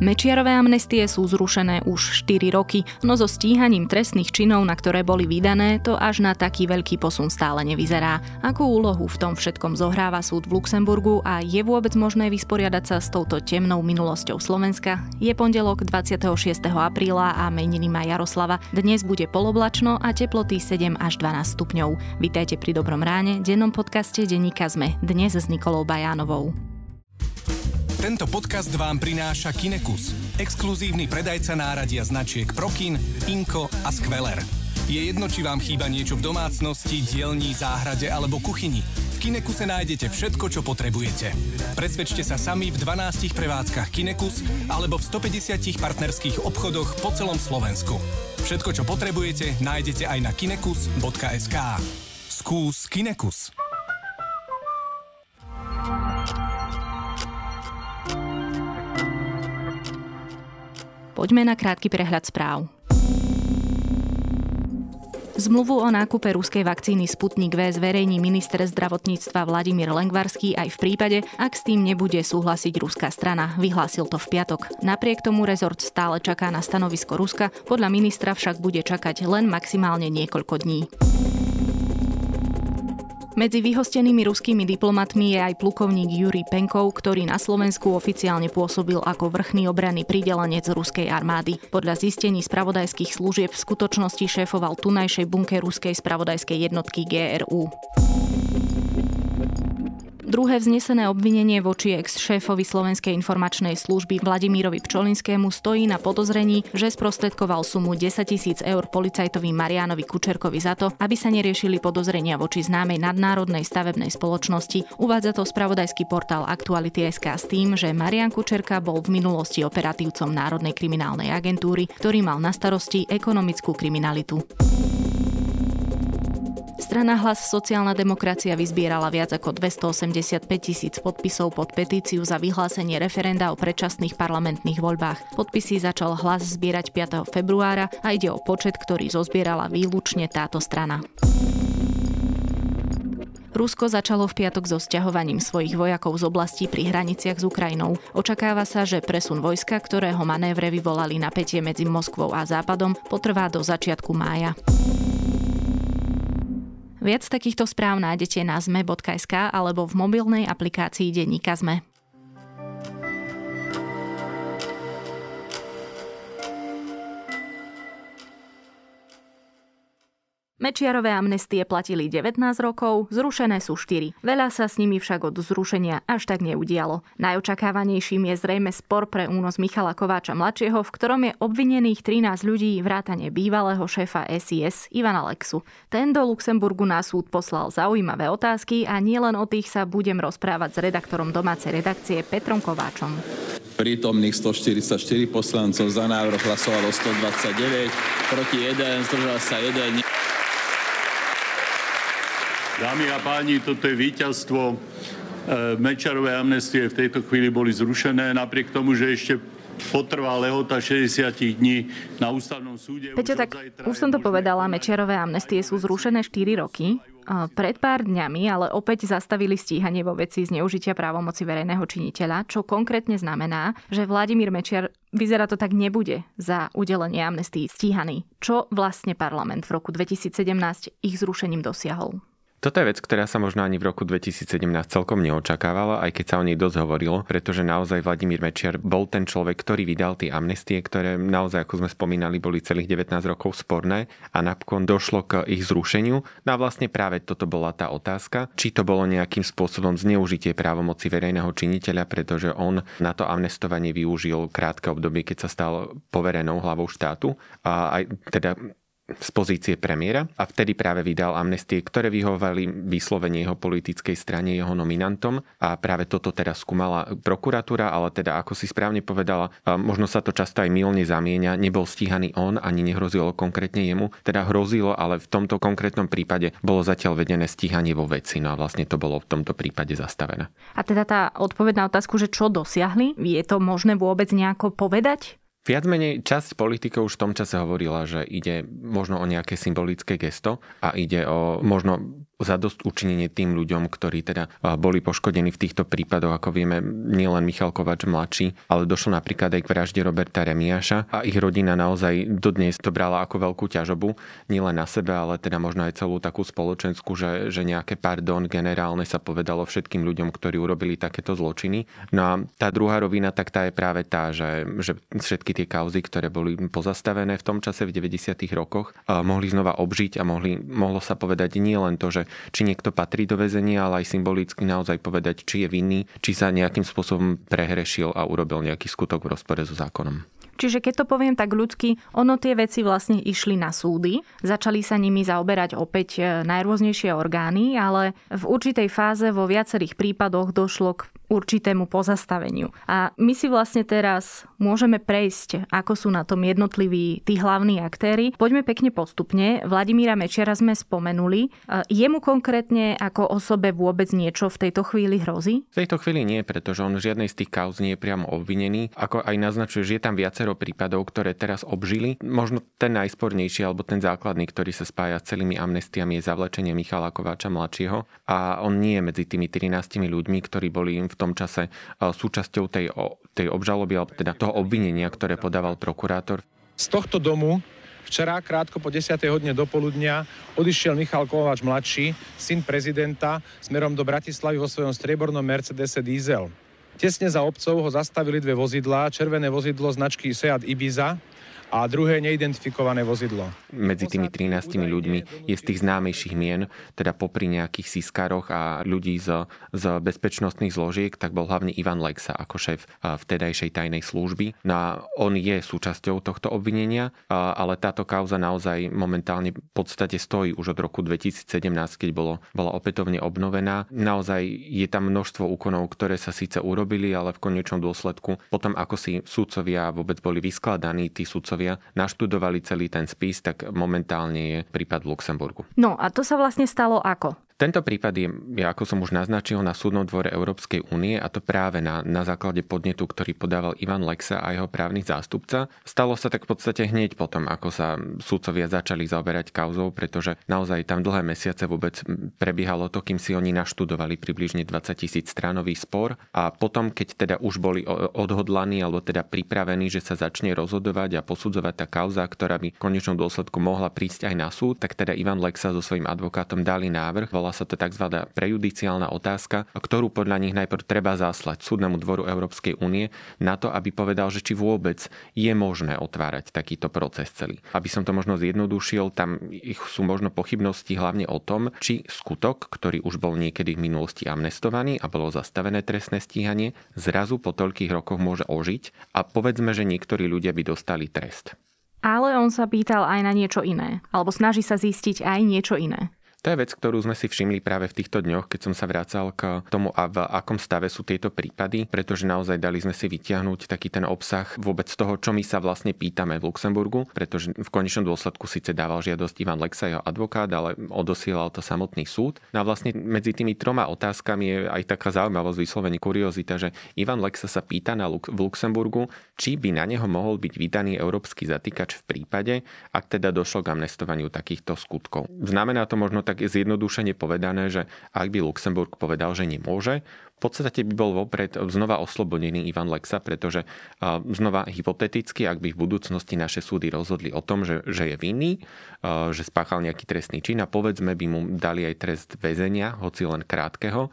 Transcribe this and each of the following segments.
Mečiarové amnestie sú zrušené už 4 roky, no so stíhaním trestných činov, na ktoré boli vydané, to až na taký veľký posun stále nevyzerá. Akú úlohu v tom všetkom zohráva súd v Luxemburgu a je vôbec možné vysporiadať sa s touto temnou minulosťou Slovenska? Je pondelok 26. apríla a meniny má Jaroslava. Dnes bude poloblačno a teploty 7 až 12 stupňov. Vítajte pri Dobrom ráne, dennom podcaste Denníka Zme, dnes s Nikolou Bajánovou. Tento podcast vám prináša Kinekus, exkluzívny predajca náradia značiek Prokin, Inko a Skveler. Je jedno, či vám chýba niečo v domácnosti, dielni, záhrade alebo kuchyni. V Kinekuse nájdete všetko, čo potrebujete. Presvedčte sa sami v 12 prevádzkach Kinekus alebo v 150 partnerských obchodoch po celom Slovensku. Všetko, čo potrebujete, nájdete aj na kinekus.sk. Skús Kinekus. Poďme na krátky prehľad správ. Zmluvu o nákupe ruskej vakcíny Sputnik V zverejní minister zdravotníctva Vladimír Lengvarský aj v prípade, ak s tým nebude súhlasiť ruská strana. Vyhlásil to v piatok. Napriek tomu rezort stále čaká na stanovisko Ruska, podľa ministra však bude čakať len maximálne niekoľko dní. Medzi vyhostenými ruskými diplomatmi je aj plukovník Juri Penkov, ktorý na Slovensku oficiálne pôsobil ako vrchný obranný pridelenec ruskej armády. Podľa zistení spravodajských služieb v skutočnosti šéfoval tunajšej bunke ruskej spravodajskej jednotky GRU. Druhé vznesené obvinenie voči ex-šéfovi Slovenskej informačnej služby Vladimírovi Pčolinskému stojí na podozrení, že sprostredkoval sumu 10 tisíc eur policajtovi Marianovi Kučerkovi za to, aby sa neriešili podozrenia voči známej nadnárodnej stavebnej spoločnosti. Uvádza to spravodajský portál Aktuality.sk s tým, že Marian Kučerka bol v minulosti operatívcom Národnej kriminálnej agentúry, ktorý mal na starosti ekonomickú kriminalitu. Strana Hlas sociálna demokracia vyzbierala viac ako 285 tisíc podpisov pod petíciu za vyhlásenie referenda o predčasných parlamentných voľbách. Podpisy začal Hlas zbierať 5. februára a ide o počet, ktorý zozbierala výlučne táto strana. Rusko začalo v piatok so sťahovaním svojich vojakov z oblastí pri hraniciach s Ukrajinou. Očakáva sa, že presun vojska, ktorého manévre vyvolali napätie medzi Moskvou a Západom, potrvá do začiatku mája. Viac takýchto správ nájdete na zme.sk alebo v mobilnej aplikácii Denníka Zme. Mečiarové amnestie platili 19 rokov, zrušené sú 4. Veľa sa s nimi však od zrušenia až tak neudialo. Najočakávanejším je zrejme spor pre únos Michala Kováča mladšieho, v ktorom je obvinených 13 ľudí vrátane bývalého šéfa SIS Ivana Lexu. Ten do Luxemburgu na súd poslal zaujímavé otázky a nielen o tých sa budem rozprávať s redaktorom domácej redakcie Petrom Kováčom. Prítomných 144 poslancov za návrh hlasovalo 129, proti 1, zdržal sa 1. Dámy a páni, toto je víťazstvo. E, Mečarové amnestie v tejto chvíli boli zrušené, napriek tomu, že ešte potrvá lehota 60 dní na ústavnom súde. Peťo, tak už som to povedala, Mečiarové amnestie sú zrušené 4 roky. Pred pár dňami ale opäť zastavili stíhanie vo veci zneužitia právomoci verejného činiteľa, čo konkrétne znamená, že Vladimír Mečiar vyzerá to tak nebude za udelenie amnestii stíhaný. Čo vlastne parlament v roku 2017 ich zrušením dosiahol? Toto je vec, ktorá sa možno ani v roku 2017 celkom neočakávala, aj keď sa o nej dosť hovorilo, pretože naozaj Vladimír Mečiar bol ten človek, ktorý vydal tie amnestie, ktoré naozaj, ako sme spomínali, boli celých 19 rokov sporné a napokon došlo k ich zrušeniu. No a vlastne práve toto bola tá otázka, či to bolo nejakým spôsobom zneužitie právomoci verejného činiteľa, pretože on na to amnestovanie využil krátke obdobie, keď sa stal poverenou hlavou štátu a aj teda z pozície premiéra a vtedy práve vydal amnestie, ktoré vyhovali vyslovene jeho politickej strane, jeho nominantom a práve toto teraz skúmala prokuratúra, ale teda ako si správne povedala, možno sa to často aj milne zamieňa, nebol stíhaný on, ani nehrozilo konkrétne jemu, teda hrozilo, ale v tomto konkrétnom prípade bolo zatiaľ vedené stíhanie vo veci, no a vlastne to bolo v tomto prípade zastavené. A teda tá odpoveď na otázku, že čo dosiahli, je to možné vôbec nejako povedať? Viac menej časť politikov už v tom čase hovorila, že ide možno o nejaké symbolické gesto a ide o možno dosť učinenie tým ľuďom, ktorí teda boli poškodení v týchto prípadoch, ako vieme, nielen Michal Kovač mladší, ale došlo napríklad aj k vražde Roberta Remiáša a ich rodina naozaj dodnes to brala ako veľkú ťažobu, nielen na sebe, ale teda možno aj celú takú spoločenskú, že, že nejaké pardon generálne sa povedalo všetkým ľuďom, ktorí urobili takéto zločiny. No a tá druhá rovina, tak tá je práve tá, že, že všetky tie kauzy, ktoré boli pozastavené v tom čase v 90. rokoch, mohli znova obžiť a mohli, mohlo sa povedať nie len to, že či niekto patrí do väzenia, ale aj symbolicky naozaj povedať, či je vinný, či sa nejakým spôsobom prehrešil a urobil nejaký skutok v rozpore so zákonom. Čiže keď to poviem tak ľudsky, ono tie veci vlastne išli na súdy, začali sa nimi zaoberať opäť e, najrôznejšie orgány, ale v určitej fáze vo viacerých prípadoch došlo k určitému pozastaveniu. A my si vlastne teraz môžeme prejsť, ako sú na tom jednotliví tí hlavní aktéry. Poďme pekne postupne. Vladimíra Mečiara sme spomenuli. Jemu konkrétne ako osobe vôbec niečo v tejto chvíli hrozí? V tejto chvíli nie, pretože on v žiadnej z tých kauz nie je priamo obvinený. Ako aj naznačuje, že je tam viacero prípadov, ktoré teraz obžili. Možno ten najspornejší alebo ten základný, ktorý sa spája s celými amnestiami je zavlečenie Michala Kováča mladšieho. A on nie je medzi tými 13 ľuďmi, ktorí boli v tom čase súčasťou tej, tej obžaloby, alebo teda toho obvinenia, ktoré podával prokurátor. Z tohto domu Včera, krátko po 10. hodine do poludnia, odišiel Michal Kovač mladší, syn prezidenta, smerom do Bratislavy vo svojom striebornom Mercedese Diesel. Tesne za obcov ho zastavili dve vozidlá, červené vozidlo značky Seat Ibiza a druhé neidentifikované vozidlo. Medzi tými 13 ľuďmi je z tých známejších mien, teda popri nejakých sískaroch a ľudí z, z bezpečnostných zložiek, tak bol hlavne Ivan Lexa ako šéf vtedajšej tajnej služby. No a on je súčasťou tohto obvinenia, ale táto kauza naozaj momentálne v podstate stojí už od roku 2017, keď bolo, bola opätovne obnovená. Naozaj je tam množstvo úkonov, ktoré sa síce urobili, ale v konečnom dôsledku potom, ako si súdcovia vôbec boli vyskladaní, tí súdcovia sudcovia naštudovali celý ten spis, tak momentálne je prípad v Luxemburgu. No a to sa vlastne stalo ako? Tento prípad je, ako som už naznačil, na súdnom dvore Európskej únie a to práve na, na základe podnetu, ktorý podával Ivan Lexa a jeho právny zástupca. Stalo sa tak v podstate hneď potom, ako sa súdcovia začali zaoberať kauzou, pretože naozaj tam dlhé mesiace vôbec prebiehalo to, kým si oni naštudovali približne 20 tisíc stránový spor a potom, keď teda už boli odhodlaní alebo teda pripravení, že sa začne rozhodovať a posudzovať tá kauza, ktorá by v konečnom dôsledku mohla prísť aj na súd, tak teda Ivan Lexa so svojím advokátom dali návrh, sa to tzv. prejudiciálna otázka, ktorú podľa nich najprv treba zaslať súdnemu dvoru Európskej únie na to, aby povedal, že či vôbec je možné otvárať takýto proces celý. Aby som to možno zjednodušil, tam ich sú možno pochybnosti hlavne o tom, či skutok, ktorý už bol niekedy v minulosti amnestovaný a bolo zastavené trestné stíhanie, zrazu po toľkých rokoch môže ožiť a povedzme, že niektorí ľudia by dostali trest. Ale on sa pýtal aj na niečo iné, alebo snaží sa zistiť aj niečo iné. To je vec, ktorú sme si všimli práve v týchto dňoch, keď som sa vracal k tomu, a v akom stave sú tieto prípady, pretože naozaj dali sme si vytiahnuť taký ten obsah vôbec toho, čo my sa vlastne pýtame v Luxemburgu, pretože v konečnom dôsledku síce dával žiadosť Ivan Lexa, jeho advokát, ale odosielal to samotný súd. No a vlastne medzi tými troma otázkami je aj taká zaujímavosť, vyslovene kuriozita, že Ivan Lexa sa pýta na Lux- v Luxemburgu, či by na neho mohol byť vydaný európsky zatýkač v prípade, ak teda došlo k amnestovaniu takýchto skutkov. Znamená to možno tak je zjednodušene povedané, že ak by Luxemburg povedal, že nemôže, v podstate by bol vopred znova oslobodený Ivan Lexa, pretože znova hypoteticky, ak by v budúcnosti naše súdy rozhodli o tom, že, že je vinný, že spáchal nejaký trestný čin a povedzme by mu dali aj trest väzenia, hoci len krátkeho,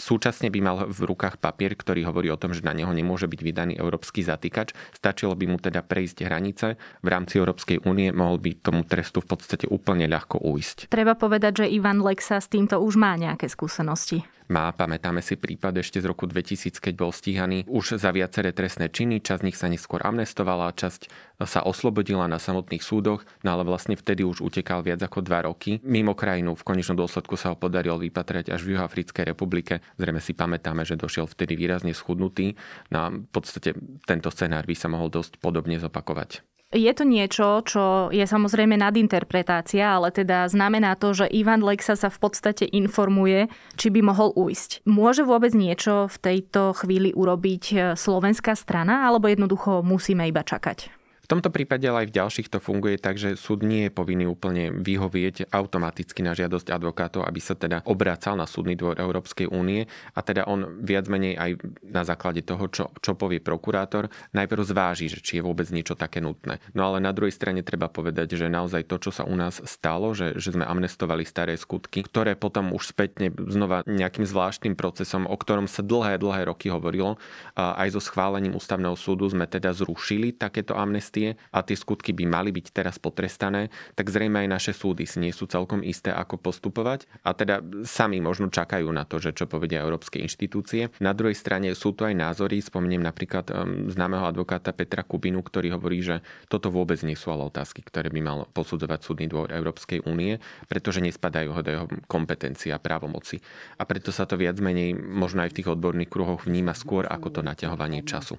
Súčasne by mal v rukách papier, ktorý hovorí o tom, že na neho nemôže byť vydaný európsky zatýkač. Stačilo by mu teda prejsť hranice. V rámci Európskej únie mohol by tomu trestu v podstate úplne ľahko uísť. Treba povedať, že Ivan Lexa s týmto už má nejaké skúsenosti má. Pamätáme si prípad ešte z roku 2000, keď bol stíhaný už za viaceré trestné činy. Časť z nich sa neskôr amnestovala, časť sa oslobodila na samotných súdoch, no ale vlastne vtedy už utekal viac ako dva roky. Mimo krajinu v konečnom dôsledku sa ho podarilo vypatrať až v Juhoafrickej republike. Zrejme si pamätáme, že došiel vtedy výrazne schudnutý. No v podstate tento scenár by sa mohol dosť podobne zopakovať. Je to niečo, čo je samozrejme nadinterpretácia, ale teda znamená to, že Ivan Lexa sa v podstate informuje, či by mohol ujsť. Môže vôbec niečo v tejto chvíli urobiť e, slovenská strana, alebo jednoducho musíme iba čakať? V tomto prípade ale aj v ďalších to funguje tak, že súd nie je povinný úplne vyhovieť automaticky na žiadosť advokátov, aby sa teda obracal na súdny dvor Európskej únie a teda on viac menej aj na základe toho, čo, čo povie prokurátor, najprv zváži, že či je vôbec niečo také nutné. No ale na druhej strane treba povedať, že naozaj to, čo sa u nás stalo, že, že sme amnestovali staré skutky, ktoré potom už spätne znova nejakým zvláštnym procesom, o ktorom sa dlhé, dlhé roky hovorilo, aj so schválením ústavného súdu sme teda zrušili takéto amnestie amnestie a tie skutky by mali byť teraz potrestané, tak zrejme aj naše súdy si nie sú celkom isté, ako postupovať a teda sami možno čakajú na to, že čo povedia európske inštitúcie. Na druhej strane sú tu aj názory, spomeniem napríklad um, známeho advokáta Petra Kubinu, ktorý hovorí, že toto vôbec nie sú ale otázky, ktoré by mal posudzovať súdny dvor Európskej únie, pretože nespadajú ho do jeho kompetencií a právomoci. A preto sa to viac menej možno aj v tých odborných kruhoch vníma skôr ako to naťahovanie času.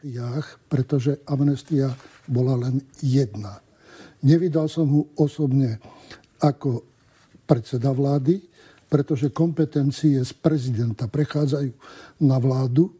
Pretože amnestia bola len jedna. Nevydal som ho osobne ako predseda vlády, pretože kompetencie z prezidenta prechádzajú na vládu.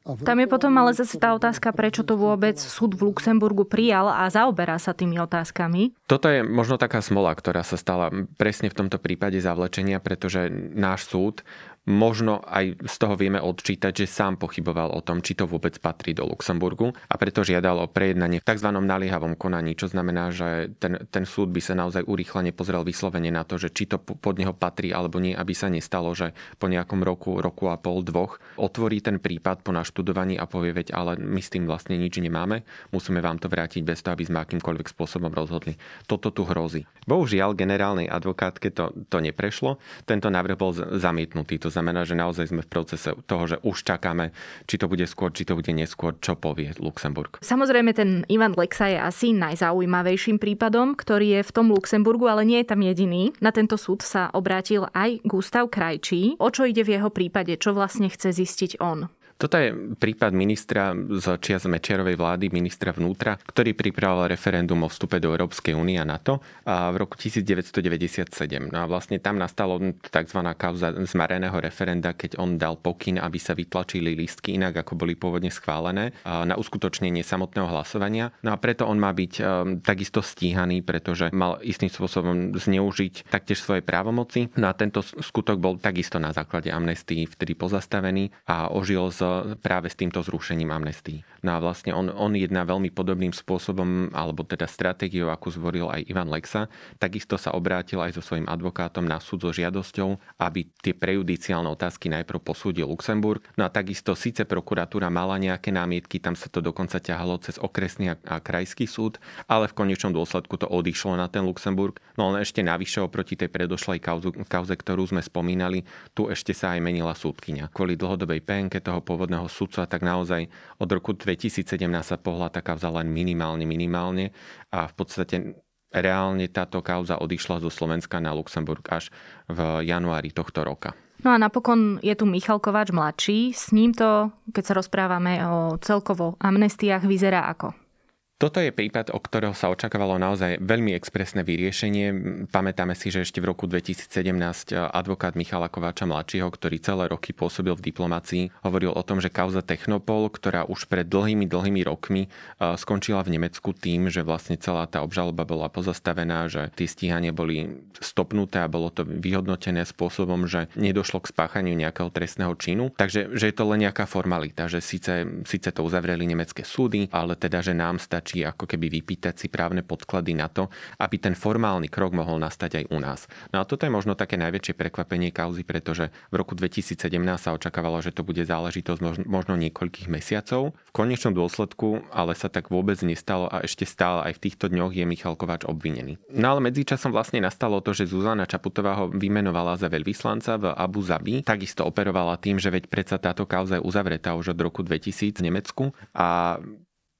Tam je potom ale zase tá otázka, prečo to vôbec súd v Luxemburgu prijal a zaoberá sa tými otázkami. Toto je možno taká smola, ktorá sa stala presne v tomto prípade zavlečenia, pretože náš súd možno aj z toho vieme odčítať, že sám pochyboval o tom, či to vôbec patrí do Luxemburgu a preto žiadal o prejednanie v tzv. naliehavom konaní, čo znamená, že ten, ten súd by sa naozaj urýchlene pozrel vyslovene na to, že či to pod neho patrí alebo nie, aby sa nestalo, že po nejakom roku, roku a pol, dvoch otvorí ten prípad po naštudovaní a povie, veď ale my s tým vlastne nič nemáme, musíme vám to vrátiť bez toho, aby sme akýmkoľvek spôsobom rozhodli. Toto tu hrozí. Bohužiaľ, generálnej advokátke to, to neprešlo. Tento návrh bol zamietnutý. To znamená, že naozaj sme v procese toho, že už čakáme, či to bude skôr, či to bude neskôr, čo povie Luxemburg. Samozrejme, ten Ivan Lexa je asi najzaujímavejším prípadom, ktorý je v tom Luxemburgu, ale nie je tam jediný. Na tento súd sa obrátil aj Gustav Krajčí. O čo ide v jeho prípade? Čo vlastne chce zistiť on? Toto je prípad ministra z čias Mečiarovej vlády, ministra vnútra, ktorý pripravoval referendum o vstupe do Európskej únie a NATO a v roku 1997. No a vlastne tam nastalo tzv. kauza zmareného referenda, keď on dal pokyn, aby sa vytlačili lístky inak, ako boli pôvodne schválené na uskutočnenie samotného hlasovania. No a preto on má byť um, takisto stíhaný, pretože mal istým spôsobom zneužiť taktiež svoje právomoci. No a tento skutok bol takisto na základe amnestii vtedy pozastavený a ožil z práve s týmto zrušením amnestí. No a vlastne on, on jedná veľmi podobným spôsobom, alebo teda stratégiou, ako zvoril aj Ivan Lexa. Takisto sa obrátil aj so svojím advokátom na súd so žiadosťou, aby tie prejudiciálne otázky najprv posúdil Luxemburg. No a takisto síce prokuratúra mala nejaké námietky, tam sa to dokonca ťahalo cez okresný a, a krajský súd, ale v konečnom dôsledku to odišlo na ten Luxemburg. No len ešte navyše oproti tej predošlej kauzu, kauze, ktorú sme spomínali, tu ešte sa aj menila súdkynia. Kvôli dlhodobej penke toho pôvodného sudcu a tak naozaj od roku 2017 sa pohla tá kauza len minimálne, minimálne a v podstate reálne táto kauza odišla zo Slovenska na Luxemburg až v januári tohto roka. No a napokon je tu Michal Kováč mladší. S ním to, keď sa rozprávame o celkovo amnestiách, vyzerá ako? Toto je prípad, o ktorého sa očakávalo naozaj veľmi expresné vyriešenie. Pamätáme si, že ešte v roku 2017 advokát Michala Kováča mladšieho, ktorý celé roky pôsobil v diplomácii, hovoril o tom, že kauza Technopol, ktorá už pred dlhými, dlhými rokmi skončila v Nemecku tým, že vlastne celá tá obžaloba bola pozastavená, že tie stíhania boli stopnuté a bolo to vyhodnotené spôsobom, že nedošlo k spáchaniu nejakého trestného činu. Takže že je to len nejaká formalita, že síce, síce to uzavreli nemecké súdy, ale teda, že nám stačí stačí ako keby vypýtať si právne podklady na to, aby ten formálny krok mohol nastať aj u nás. No a toto je možno také najväčšie prekvapenie kauzy, pretože v roku 2017 sa očakávalo, že to bude záležitosť možno niekoľkých mesiacov. V konečnom dôsledku ale sa tak vôbec nestalo a ešte stále aj v týchto dňoch je Michal Kováč obvinený. No ale medzičasom vlastne nastalo to, že Zuzana Čaputová ho vymenovala za veľvyslanca v Abu Zabi. Takisto operovala tým, že veď predsa táto kauza je uzavretá už od roku 2000 v Nemecku a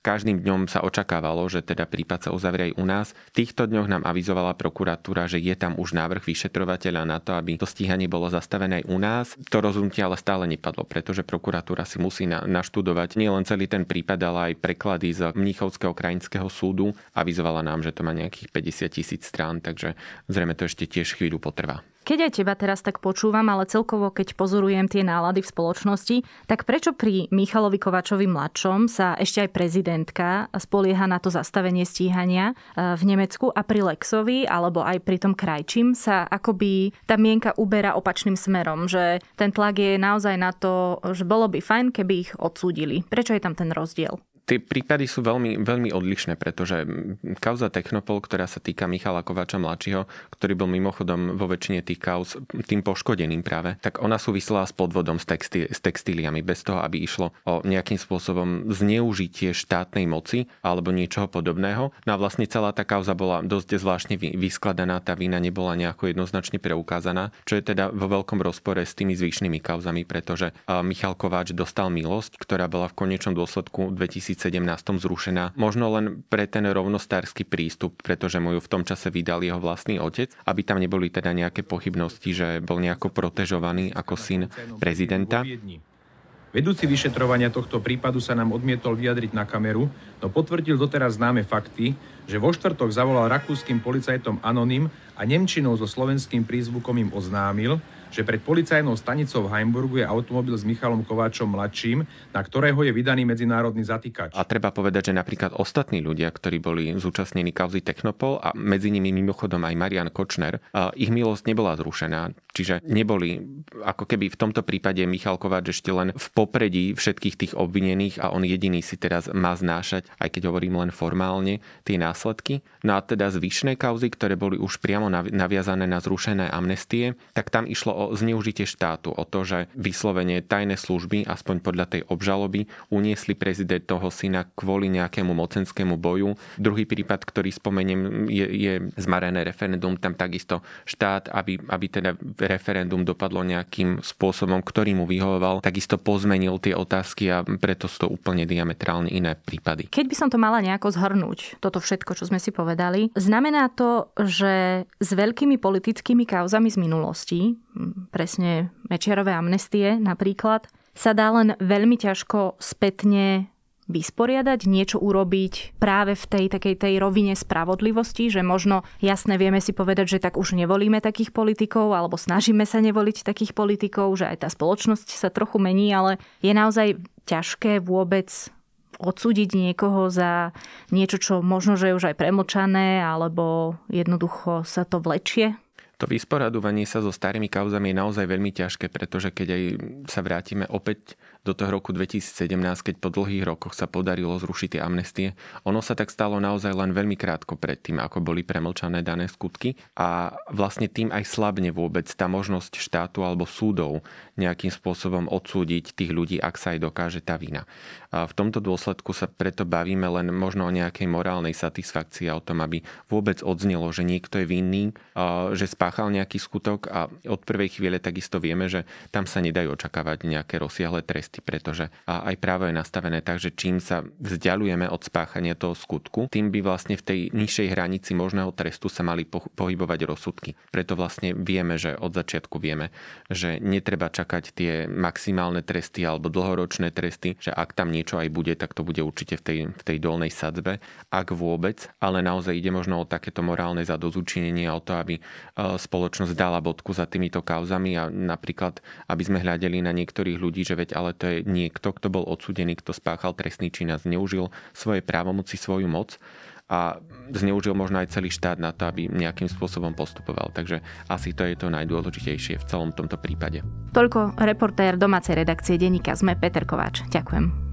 Každým dňom sa očakávalo, že teda prípad sa uzavrie aj u nás. V týchto dňoch nám avizovala prokuratúra, že je tam už návrh vyšetrovateľa na to, aby to stíhanie bolo zastavené aj u nás. To rozhodnutie ale stále nepadlo, pretože prokuratúra si musí na, naštudovať nielen celý ten prípad, ale aj preklady z Mníchovského krajinského súdu. Avizovala nám, že to má nejakých 50 tisíc strán, takže zrejme to ešte tiež chvíľu potrvá. Keď aj teba teraz tak počúvam, ale celkovo keď pozorujem tie nálady v spoločnosti, tak prečo pri Michalovi Kovačovi mladšom sa ešte aj prezidentka spolieha na to zastavenie stíhania e, v Nemecku a pri Lexovi alebo aj pri tom Krajčím sa akoby tá mienka uberá opačným smerom, že ten tlak je naozaj na to, že bolo by fajn, keby ich odsúdili. Prečo je tam ten rozdiel? Tie prípady sú veľmi, veľmi odlišné, pretože kauza Technopol, ktorá sa týka Michala Kovača mladšieho, ktorý bol mimochodom vo väčšine tých kauz tým poškodeným práve, tak ona súvisela s podvodom s, textil, s textíliami, bez toho, aby išlo o nejakým spôsobom zneužitie štátnej moci alebo niečoho podobného. No a vlastne celá tá kauza bola dosť zvláštne vyskladaná, tá vina nebola nejako jednoznačne preukázaná, čo je teda vo veľkom rozpore s tými zvyšnými kauzami, pretože Michal Kováč dostal milosť, ktorá bola v konečnom dôsledku 2000 2017 zrušená. Možno len pre ten rovnostársky prístup, pretože mu ju v tom čase vydal jeho vlastný otec, aby tam neboli teda nejaké pochybnosti, že bol nejako protežovaný ako syn prezidenta. Vedúci vyšetrovania tohto prípadu sa nám odmietol vyjadriť na kameru, no potvrdil doteraz známe fakty, že vo štvrtok zavolal rakúskym policajtom Anonym a Nemčinou so slovenským prízvukom im oznámil, že pred policajnou stanicou v Heimburgu je automobil s Michalom Kováčom mladším, na ktorého je vydaný medzinárodný zatýkač. A treba povedať, že napríklad ostatní ľudia, ktorí boli zúčastnení kauzy Technopol a medzi nimi mimochodom aj Marian Kočner, ich milosť nebola zrušená. Čiže neboli, ako keby v tomto prípade Michal Kováč ešte len v popredí všetkých tých obvinených a on jediný si teraz má znášať, aj keď hovorím len formálne, tie následky. No a teda zvyšné kauzy, ktoré boli už priamo naviazané na zrušené amnestie, tak tam išlo zneužitie štátu, o to, že vyslovene tajné služby, aspoň podľa tej obžaloby, uniesli prezident toho syna kvôli nejakému mocenskému boju. Druhý prípad, ktorý spomeniem, je, je zmarené referendum, tam takisto štát, aby, aby teda referendum dopadlo nejakým spôsobom, ktorý mu vyhovoval, takisto pozmenil tie otázky a preto sú to úplne diametrálne iné prípady. Keď by som to mala nejako zhrnúť, toto všetko, čo sme si povedali, znamená to, že s veľkými politickými kauzami z minulosti, presne Mečiarové amnestie napríklad, sa dá len veľmi ťažko spätne vysporiadať, niečo urobiť práve v tej takej tej rovine spravodlivosti, že možno jasne vieme si povedať, že tak už nevolíme takých politikov alebo snažíme sa nevoliť takých politikov, že aj tá spoločnosť sa trochu mení, ale je naozaj ťažké vôbec odsúdiť niekoho za niečo, čo možno, že je už aj premočané, alebo jednoducho sa to vlečie? To vysporadovanie sa so starými kauzami je naozaj veľmi ťažké, pretože keď aj sa vrátime opäť do toho roku 2017, keď po dlhých rokoch sa podarilo zrušiť tie amnestie. Ono sa tak stalo naozaj len veľmi krátko pred tým, ako boli premlčané dané skutky a vlastne tým aj slabne vôbec tá možnosť štátu alebo súdov nejakým spôsobom odsúdiť tých ľudí, ak sa aj dokáže tá vina. A v tomto dôsledku sa preto bavíme len možno o nejakej morálnej satisfakcii a o tom, aby vôbec odznelo, že niekto je vinný, že spáchal nejaký skutok a od prvej chvíle takisto vieme, že tam sa nedajú očakávať nejaké rozsiahle tresty tresty, pretože aj právo je nastavené tak, že čím sa vzdialujeme od spáchania toho skutku, tým by vlastne v tej nižšej hranici možného trestu sa mali pohybovať rozsudky. Preto vlastne vieme, že od začiatku vieme, že netreba čakať tie maximálne tresty alebo dlhoročné tresty, že ak tam niečo aj bude, tak to bude určite v tej, v tej dolnej sadzbe, ak vôbec, ale naozaj ide možno o takéto morálne zadozučinenie a o to, aby e, spoločnosť dala bodku za týmito kauzami a napríklad, aby sme hľadeli na niektorých ľudí, že veď ale to je niekto, kto bol odsudený, kto spáchal trestný čin a zneužil svoje právomoci, svoju moc a zneužil možno aj celý štát na to, aby nejakým spôsobom postupoval. Takže asi to je to najdôležitejšie v celom tomto prípade. Toľko reportér domácej redakcie denníka sme Peter Kováč. Ďakujem.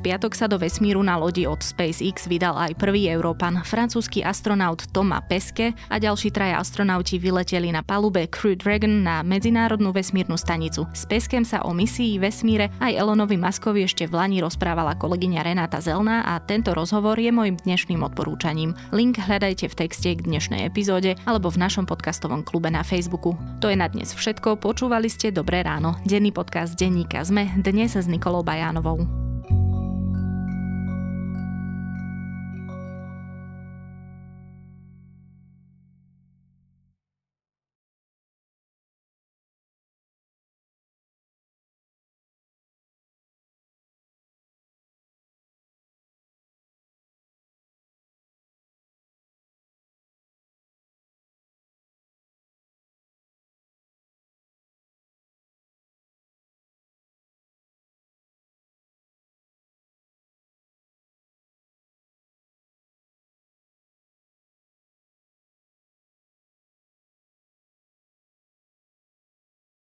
Piatok sa do vesmíru na lodi od SpaceX vydal aj prvý Európan, francúzsky astronaut Thomas Peske a ďalší traja astronauti vyleteli na palube Crew Dragon na medzinárodnú vesmírnu stanicu. S Peskem sa o misii vesmíre aj Elonovi Maskovi ešte v Lani rozprávala kolegyňa Renáta Zelná a tento rozhovor je môjim dnešným odporúčaním. Link hľadajte v texte k dnešnej epizóde alebo v našom podcastovom klube na Facebooku. To je na dnes všetko, počúvali ste Dobré ráno, denný podcast denníka ZME, dnes s Nikolou Bajánovou.